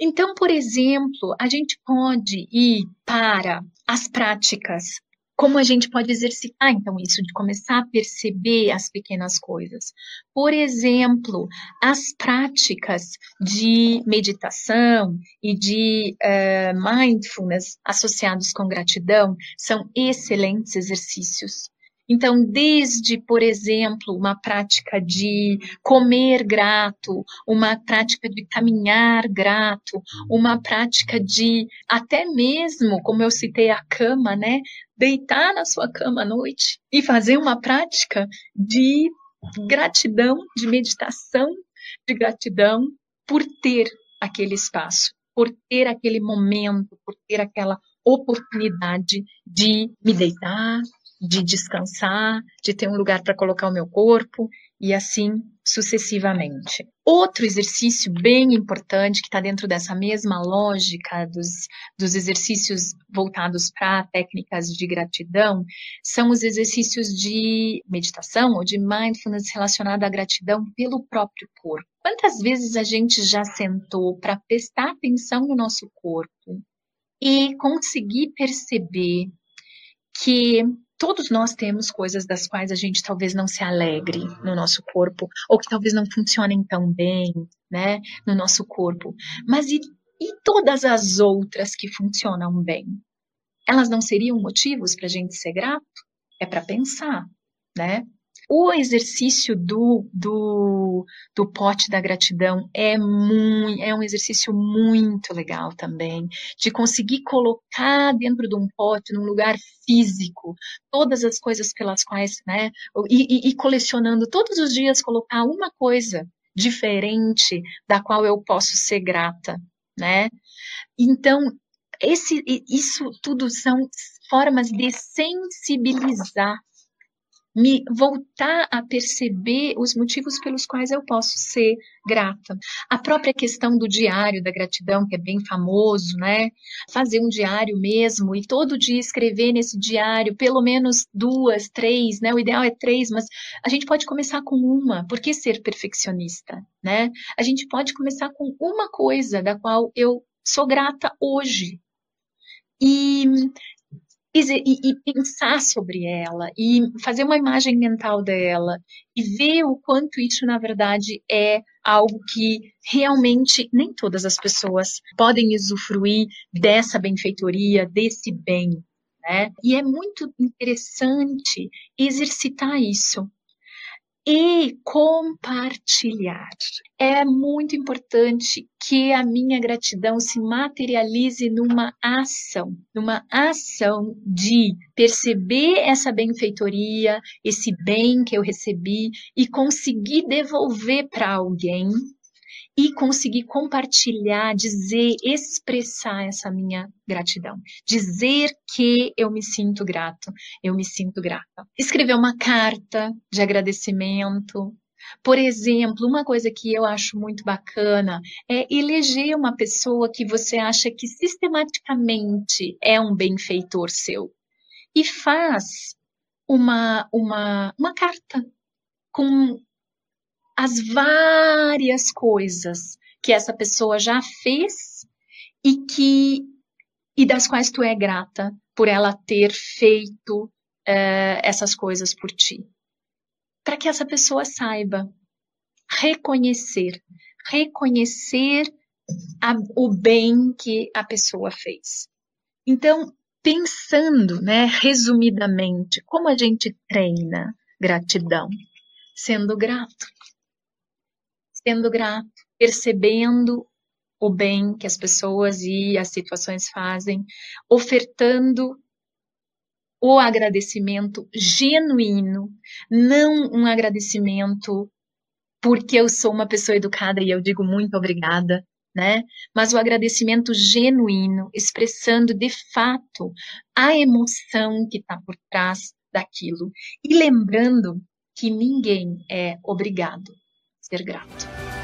Então, por exemplo, a gente pode ir para as práticas como a gente pode exercitar, então, isso, de começar a perceber as pequenas coisas. Por exemplo, as práticas de meditação e de uh, mindfulness associados com gratidão são excelentes exercícios. Então, desde, por exemplo, uma prática de comer grato, uma prática de caminhar grato, uma prática de até mesmo, como eu citei a cama, né, deitar na sua cama à noite e fazer uma prática de gratidão, de meditação, de gratidão por ter aquele espaço, por ter aquele momento, por ter aquela oportunidade de me deitar, de descansar, de ter um lugar para colocar o meu corpo e assim sucessivamente. Outro exercício bem importante que está dentro dessa mesma lógica dos, dos exercícios voltados para técnicas de gratidão são os exercícios de meditação ou de mindfulness relacionado à gratidão pelo próprio corpo. Quantas vezes a gente já sentou para prestar atenção no nosso corpo e conseguir perceber que todos nós temos coisas das quais a gente talvez não se alegre no nosso corpo, ou que talvez não funcionem tão bem, né, no nosso corpo. Mas e, e todas as outras que funcionam bem? Elas não seriam motivos para a gente ser grato? É para pensar, né? O exercício do, do, do pote da gratidão é, muito, é um exercício muito legal também, de conseguir colocar dentro de um pote, num lugar físico, todas as coisas pelas quais, né, e, e, e colecionando todos os dias, colocar uma coisa diferente da qual eu posso ser grata, né? Então, esse, isso tudo são formas de sensibilizar me voltar a perceber os motivos pelos quais eu posso ser grata. A própria questão do diário da gratidão, que é bem famoso, né? Fazer um diário mesmo e todo dia escrever nesse diário pelo menos duas, três, né? O ideal é três, mas a gente pode começar com uma. Por que ser perfeccionista, né? A gente pode começar com uma coisa da qual eu sou grata hoje. E e, pensar sobre ela e fazer uma imagem mental dela e ver o quanto isso na verdade é algo que realmente nem todas as pessoas podem usufruir dessa benfeitoria, desse bem, né? E é muito interessante exercitar isso e compartilhar. É muito importante que a minha gratidão se materialize numa ação, numa ação de perceber essa benfeitoria, esse bem que eu recebi e conseguir devolver para alguém e conseguir compartilhar, dizer, expressar essa minha gratidão. Dizer que eu me sinto grato, eu me sinto grata. Escrever uma carta de agradecimento. Por exemplo, uma coisa que eu acho muito bacana é eleger uma pessoa que você acha que sistematicamente é um benfeitor seu e faz uma, uma, uma carta com as várias coisas que essa pessoa já fez e que e das quais tu é grata por ela ter feito uh, essas coisas por ti, para que essa pessoa saiba reconhecer, reconhecer a, o bem que a pessoa fez. Então, pensando, né, resumidamente, como a gente treina gratidão? Sendo grato sendo grato, percebendo o bem que as pessoas e as situações fazem, ofertando o agradecimento genuíno, não um agradecimento porque eu sou uma pessoa educada e eu digo muito obrigada, né? Mas o agradecimento genuíno, expressando de fato a emoção que está por trás daquilo e lembrando que ninguém é obrigado ser grato.